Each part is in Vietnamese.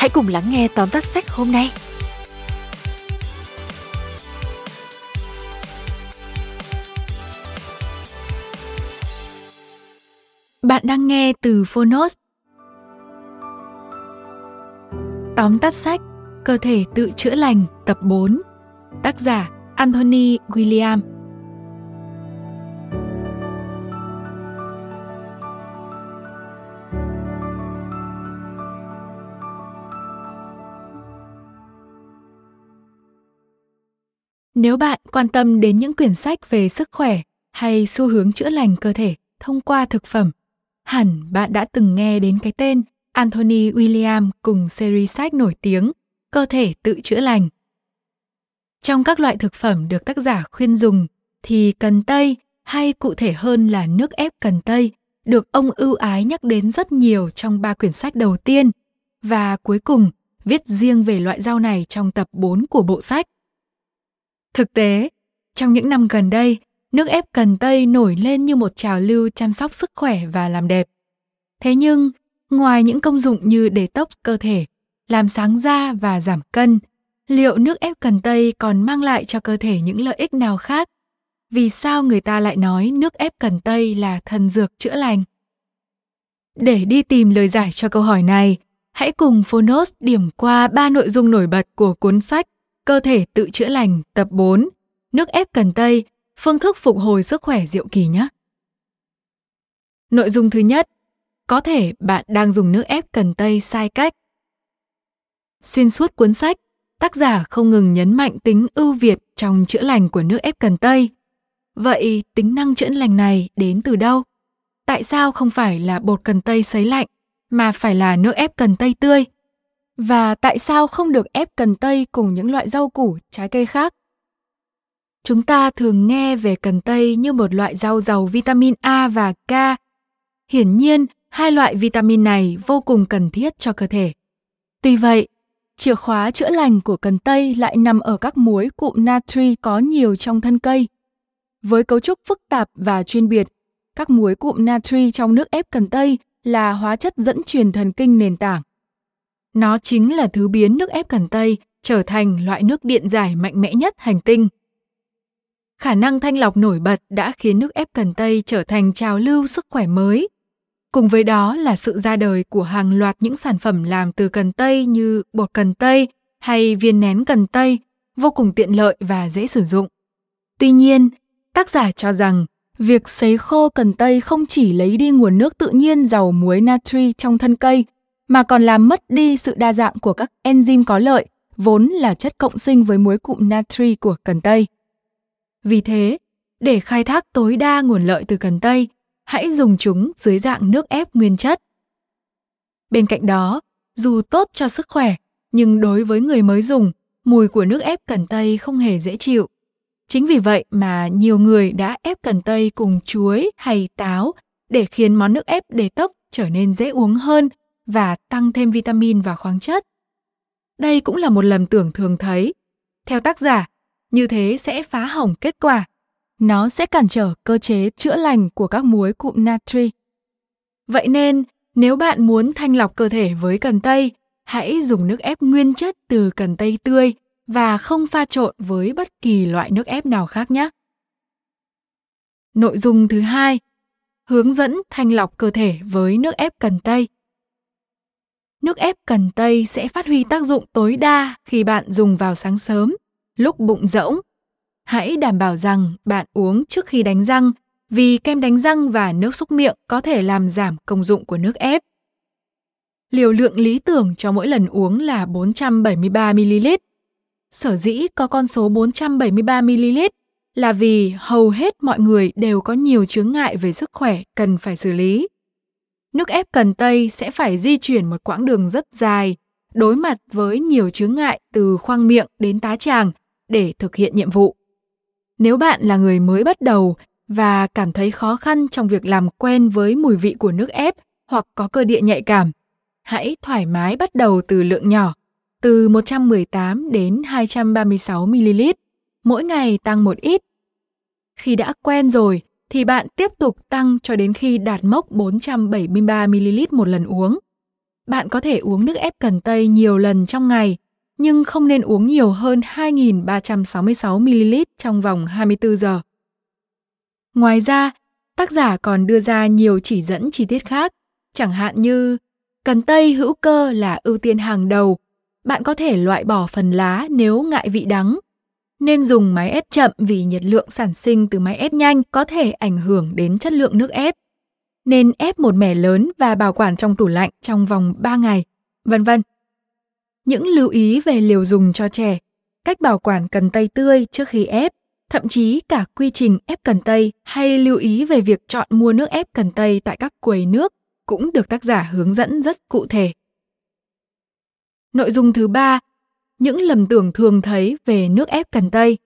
hãy cùng lắng nghe tóm tắt sách hôm nay. Bạn đang nghe từ Phonos. Tóm tắt sách, Cơ thể tự chữa lành, tập 4 Tác giả, Anthony William Nếu bạn quan tâm đến những quyển sách về sức khỏe hay xu hướng chữa lành cơ thể thông qua thực phẩm, hẳn bạn đã từng nghe đến cái tên Anthony William cùng series sách nổi tiếng Cơ thể tự chữa lành. Trong các loại thực phẩm được tác giả khuyên dùng thì cần tây hay cụ thể hơn là nước ép cần tây được ông ưu ái nhắc đến rất nhiều trong ba quyển sách đầu tiên và cuối cùng viết riêng về loại rau này trong tập 4 của bộ sách. Thực tế, trong những năm gần đây, nước ép cần tây nổi lên như một trào lưu chăm sóc sức khỏe và làm đẹp. Thế nhưng, ngoài những công dụng như để tốc cơ thể, làm sáng da và giảm cân, liệu nước ép cần tây còn mang lại cho cơ thể những lợi ích nào khác? Vì sao người ta lại nói nước ép cần tây là thần dược chữa lành? Để đi tìm lời giải cho câu hỏi này, hãy cùng Phonos điểm qua ba nội dung nổi bật của cuốn sách Cơ thể tự chữa lành tập 4, nước ép cần tây, phương thức phục hồi sức khỏe diệu kỳ nhé. Nội dung thứ nhất, có thể bạn đang dùng nước ép cần tây sai cách. Xuyên suốt cuốn sách, tác giả không ngừng nhấn mạnh tính ưu việt trong chữa lành của nước ép cần tây. Vậy tính năng chữa lành này đến từ đâu? Tại sao không phải là bột cần tây sấy lạnh mà phải là nước ép cần tây tươi? Và tại sao không được ép cần tây cùng những loại rau củ, trái cây khác? Chúng ta thường nghe về cần tây như một loại rau giàu vitamin A và K. Hiển nhiên, hai loại vitamin này vô cùng cần thiết cho cơ thể. Tuy vậy, chìa khóa chữa lành của cần tây lại nằm ở các muối cụm natri có nhiều trong thân cây. Với cấu trúc phức tạp và chuyên biệt, các muối cụm natri trong nước ép cần tây là hóa chất dẫn truyền thần kinh nền tảng. Nó chính là thứ biến nước ép cần tây trở thành loại nước điện giải mạnh mẽ nhất hành tinh. Khả năng thanh lọc nổi bật đã khiến nước ép cần tây trở thành trào lưu sức khỏe mới. Cùng với đó là sự ra đời của hàng loạt những sản phẩm làm từ cần tây như bột cần tây hay viên nén cần tây, vô cùng tiện lợi và dễ sử dụng. Tuy nhiên, tác giả cho rằng việc sấy khô cần tây không chỉ lấy đi nguồn nước tự nhiên giàu muối natri trong thân cây mà còn làm mất đi sự đa dạng của các enzyme có lợi, vốn là chất cộng sinh với muối cụm natri của cần tây. Vì thế, để khai thác tối đa nguồn lợi từ cần tây, hãy dùng chúng dưới dạng nước ép nguyên chất. Bên cạnh đó, dù tốt cho sức khỏe, nhưng đối với người mới dùng, mùi của nước ép cần tây không hề dễ chịu. Chính vì vậy mà nhiều người đã ép cần tây cùng chuối hay táo để khiến món nước ép đề tốc trở nên dễ uống hơn và tăng thêm vitamin và khoáng chất. Đây cũng là một lầm tưởng thường thấy. Theo tác giả, như thế sẽ phá hỏng kết quả. Nó sẽ cản trở cơ chế chữa lành của các muối cụm natri. Vậy nên, nếu bạn muốn thanh lọc cơ thể với cần tây, hãy dùng nước ép nguyên chất từ cần tây tươi và không pha trộn với bất kỳ loại nước ép nào khác nhé. Nội dung thứ hai, hướng dẫn thanh lọc cơ thể với nước ép cần tây. Nước ép cần tây sẽ phát huy tác dụng tối đa khi bạn dùng vào sáng sớm, lúc bụng rỗng. Hãy đảm bảo rằng bạn uống trước khi đánh răng vì kem đánh răng và nước xúc miệng có thể làm giảm công dụng của nước ép. Liều lượng lý tưởng cho mỗi lần uống là 473 ml. Sở dĩ có con số 473 ml là vì hầu hết mọi người đều có nhiều chướng ngại về sức khỏe cần phải xử lý. Nước ép cần tây sẽ phải di chuyển một quãng đường rất dài, đối mặt với nhiều chướng ngại từ khoang miệng đến tá tràng để thực hiện nhiệm vụ. Nếu bạn là người mới bắt đầu và cảm thấy khó khăn trong việc làm quen với mùi vị của nước ép hoặc có cơ địa nhạy cảm, hãy thoải mái bắt đầu từ lượng nhỏ, từ 118 đến 236 ml, mỗi ngày tăng một ít. Khi đã quen rồi thì bạn tiếp tục tăng cho đến khi đạt mốc 473 ml một lần uống. Bạn có thể uống nước ép cần tây nhiều lần trong ngày, nhưng không nên uống nhiều hơn 2.366 ml trong vòng 24 giờ. Ngoài ra, tác giả còn đưa ra nhiều chỉ dẫn chi tiết khác, chẳng hạn như cần tây hữu cơ là ưu tiên hàng đầu. Bạn có thể loại bỏ phần lá nếu ngại vị đắng. Nên dùng máy ép chậm vì nhiệt lượng sản sinh từ máy ép nhanh có thể ảnh hưởng đến chất lượng nước ép. Nên ép một mẻ lớn và bảo quản trong tủ lạnh trong vòng 3 ngày, vân vân. Những lưu ý về liều dùng cho trẻ, cách bảo quản cần tây tươi trước khi ép, thậm chí cả quy trình ép cần tây hay lưu ý về việc chọn mua nước ép cần tây tại các quầy nước cũng được tác giả hướng dẫn rất cụ thể. Nội dung thứ ba, những lầm tưởng thường thấy về nước ép cần tây.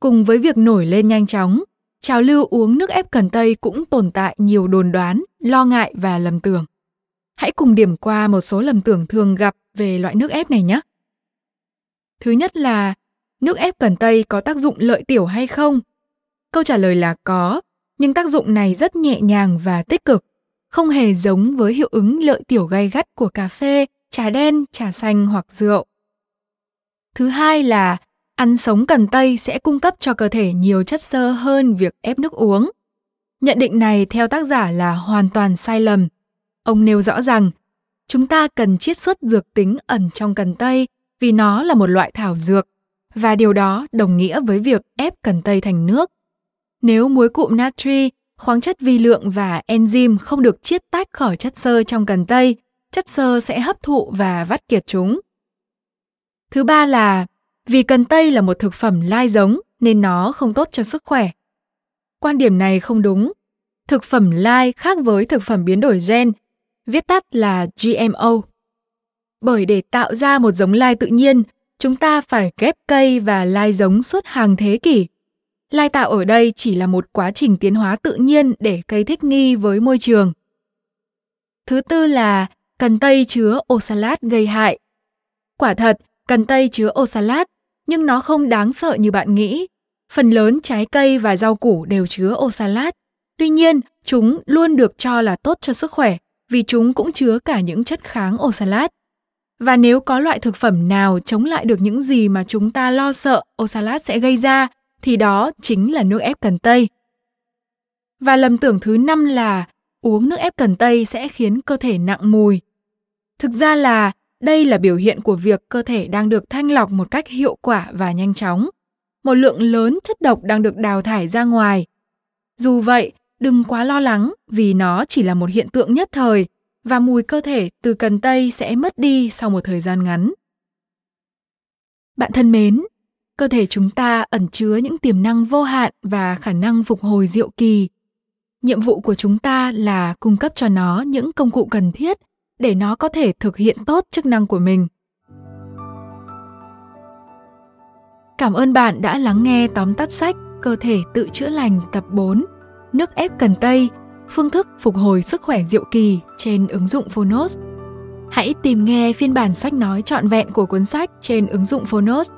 Cùng với việc nổi lên nhanh chóng, trào lưu uống nước ép cần tây cũng tồn tại nhiều đồn đoán, lo ngại và lầm tưởng. Hãy cùng điểm qua một số lầm tưởng thường gặp về loại nước ép này nhé. Thứ nhất là nước ép cần tây có tác dụng lợi tiểu hay không? Câu trả lời là có, nhưng tác dụng này rất nhẹ nhàng và tích cực, không hề giống với hiệu ứng lợi tiểu gay gắt của cà phê, trà đen, trà xanh hoặc rượu. Thứ hai là ăn sống cần tây sẽ cung cấp cho cơ thể nhiều chất xơ hơn việc ép nước uống. Nhận định này theo tác giả là hoàn toàn sai lầm. Ông nêu rõ rằng chúng ta cần chiết xuất dược tính ẩn trong cần tây vì nó là một loại thảo dược và điều đó đồng nghĩa với việc ép cần tây thành nước. Nếu muối cụm natri, khoáng chất vi lượng và enzyme không được chiết tách khỏi chất xơ trong cần tây, chất xơ sẽ hấp thụ và vắt kiệt chúng. Thứ ba là vì cần tây là một thực phẩm lai giống nên nó không tốt cho sức khỏe. Quan điểm này không đúng. Thực phẩm lai khác với thực phẩm biến đổi gen, viết tắt là GMO. Bởi để tạo ra một giống lai tự nhiên, chúng ta phải ghép cây và lai giống suốt hàng thế kỷ. Lai tạo ở đây chỉ là một quá trình tiến hóa tự nhiên để cây thích nghi với môi trường. Thứ tư là cần tây chứa oxalat gây hại. Quả thật, cần tây chứa oxalat, nhưng nó không đáng sợ như bạn nghĩ. Phần lớn trái cây và rau củ đều chứa oxalat. Tuy nhiên, chúng luôn được cho là tốt cho sức khỏe vì chúng cũng chứa cả những chất kháng oxalat. Và nếu có loại thực phẩm nào chống lại được những gì mà chúng ta lo sợ oxalat sẽ gây ra, thì đó chính là nước ép cần tây. Và lầm tưởng thứ năm là uống nước ép cần tây sẽ khiến cơ thể nặng mùi. Thực ra là đây là biểu hiện của việc cơ thể đang được thanh lọc một cách hiệu quả và nhanh chóng. Một lượng lớn chất độc đang được đào thải ra ngoài. Dù vậy, đừng quá lo lắng vì nó chỉ là một hiện tượng nhất thời và mùi cơ thể từ cần tây sẽ mất đi sau một thời gian ngắn. Bạn thân mến, cơ thể chúng ta ẩn chứa những tiềm năng vô hạn và khả năng phục hồi diệu kỳ. Nhiệm vụ của chúng ta là cung cấp cho nó những công cụ cần thiết để nó có thể thực hiện tốt chức năng của mình. Cảm ơn bạn đã lắng nghe tóm tắt sách Cơ thể tự chữa lành tập 4 Nước ép cần tây Phương thức phục hồi sức khỏe diệu kỳ trên ứng dụng Phonos. Hãy tìm nghe phiên bản sách nói trọn vẹn của cuốn sách trên ứng dụng Phonos.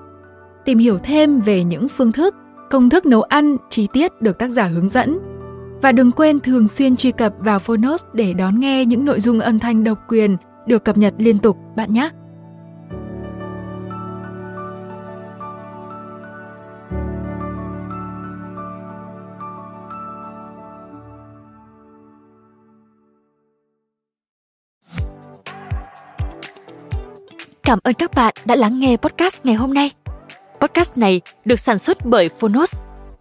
Tìm hiểu thêm về những phương thức, công thức nấu ăn chi tiết được tác giả hướng dẫn và đừng quên thường xuyên truy cập vào Phonos để đón nghe những nội dung âm thanh độc quyền được cập nhật liên tục bạn nhé. cảm ơn các bạn đã lắng nghe podcast ngày hôm nay. Podcast này được sản xuất bởi Phonos,